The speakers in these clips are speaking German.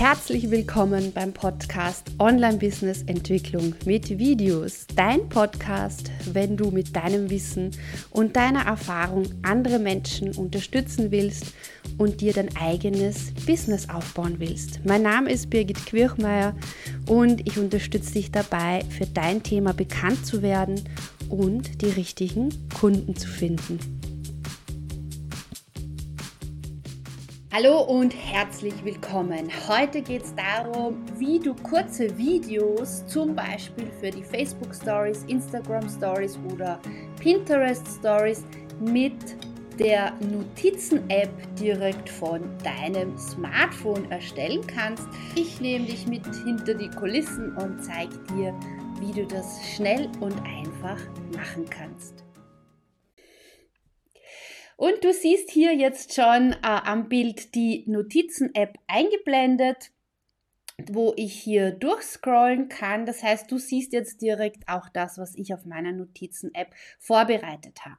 herzlich willkommen beim Podcast Online Business Entwicklung mit Videos. Dein Podcast, wenn du mit deinem Wissen und deiner Erfahrung andere Menschen unterstützen willst und dir dein eigenes Business aufbauen willst. Mein Name ist Birgit Quirchmeier und ich unterstütze dich dabei, für dein Thema bekannt zu werden und die richtigen Kunden zu finden. Hallo und herzlich willkommen. Heute geht es darum, wie du kurze Videos, zum Beispiel für die Facebook Stories, Instagram Stories oder Pinterest Stories, mit der Notizen-App direkt von deinem Smartphone erstellen kannst. Ich nehme dich mit hinter die Kulissen und zeige dir, wie du das schnell und einfach machen kannst. Und du siehst hier jetzt schon äh, am Bild die Notizen-App eingeblendet, wo ich hier durchscrollen kann. Das heißt, du siehst jetzt direkt auch das, was ich auf meiner Notizen-App vorbereitet habe.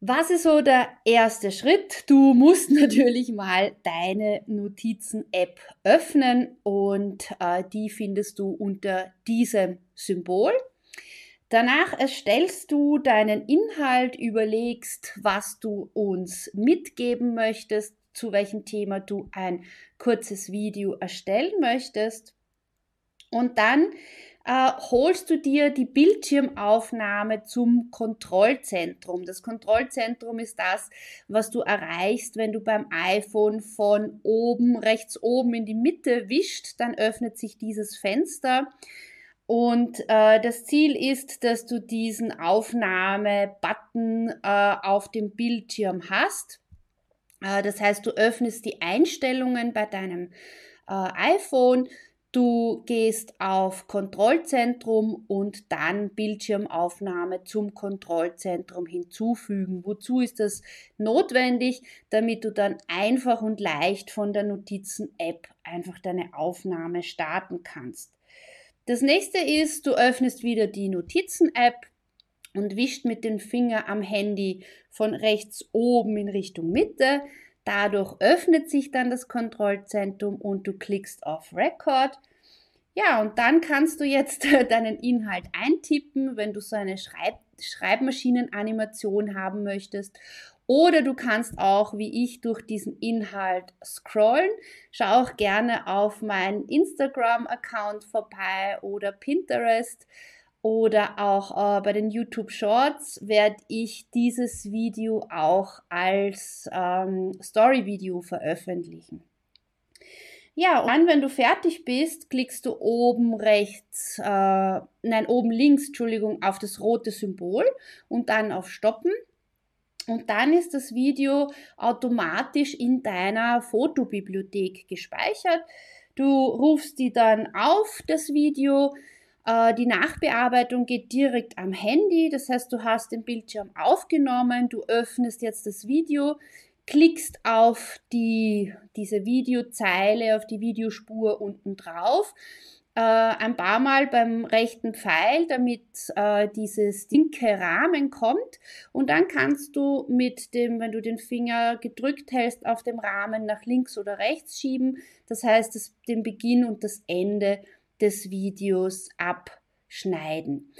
Was ist so der erste Schritt? Du musst natürlich mal deine Notizen-App öffnen und äh, die findest du unter diesem Symbol. Danach erstellst du deinen Inhalt, überlegst, was du uns mitgeben möchtest, zu welchem Thema du ein kurzes Video erstellen möchtest. Und dann äh, holst du dir die Bildschirmaufnahme zum Kontrollzentrum. Das Kontrollzentrum ist das, was du erreichst, wenn du beim iPhone von oben, rechts oben in die Mitte wischt, dann öffnet sich dieses Fenster. Und äh, das Ziel ist, dass du diesen Aufnahme-Button äh, auf dem Bildschirm hast. Äh, das heißt, du öffnest die Einstellungen bei deinem äh, iPhone, du gehst auf Kontrollzentrum und dann Bildschirmaufnahme zum Kontrollzentrum hinzufügen. Wozu ist das notwendig? Damit du dann einfach und leicht von der Notizen-App einfach deine Aufnahme starten kannst. Das nächste ist, du öffnest wieder die Notizen-App und wischt mit dem Finger am Handy von rechts oben in Richtung Mitte. Dadurch öffnet sich dann das Kontrollzentrum und du klickst auf Record. Ja, und dann kannst du jetzt deinen Inhalt eintippen, wenn du so eine Schreib Schreibmaschinenanimation haben möchtest oder du kannst auch, wie ich, durch diesen Inhalt scrollen. Schau auch gerne auf meinen Instagram-Account vorbei oder Pinterest oder auch äh, bei den YouTube Shorts werde ich dieses Video auch als ähm, Story-Video veröffentlichen. Ja, und dann, wenn du fertig bist, klickst du oben rechts, äh, nein, oben links, Entschuldigung, auf das rote Symbol und dann auf Stoppen. Und dann ist das Video automatisch in deiner Fotobibliothek gespeichert. Du rufst die dann auf, das Video. Äh, die Nachbearbeitung geht direkt am Handy. Das heißt, du hast den Bildschirm aufgenommen, du öffnest jetzt das Video, klickst auf die, diese Videozeile, auf die Videospur unten drauf äh, ein paar Mal beim rechten Pfeil, damit äh, dieses linke Rahmen kommt. Und dann kannst du mit dem, wenn du den Finger gedrückt hältst, auf dem Rahmen nach links oder rechts schieben. Das heißt, das, den Beginn und das Ende des Videos abschneiden.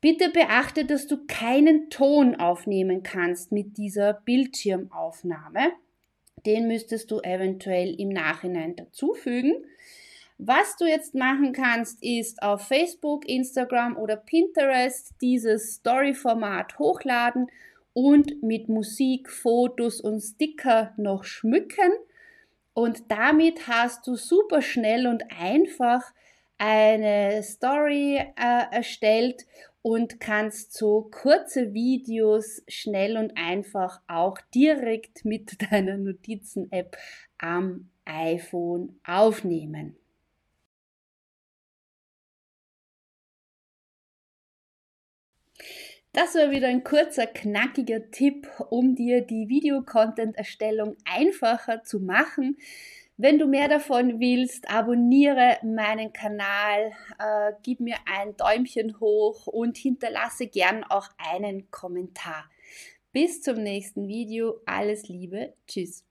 Bitte beachte, dass du keinen Ton aufnehmen kannst mit dieser Bildschirmaufnahme. Den müsstest du eventuell im Nachhinein dazufügen. Was du jetzt machen kannst, ist auf Facebook, Instagram oder Pinterest dieses Story-Format hochladen und mit Musik, Fotos und Sticker noch schmücken. Und damit hast du super schnell und einfach eine Story äh, erstellt und kannst so kurze Videos schnell und einfach auch direkt mit deiner Notizen-App am iPhone aufnehmen. Das war wieder ein kurzer, knackiger Tipp, um dir die Videocontent-Erstellung einfacher zu machen. Wenn du mehr davon willst, abonniere meinen Kanal, äh, gib mir ein Däumchen hoch und hinterlasse gern auch einen Kommentar. Bis zum nächsten Video. Alles Liebe. Tschüss.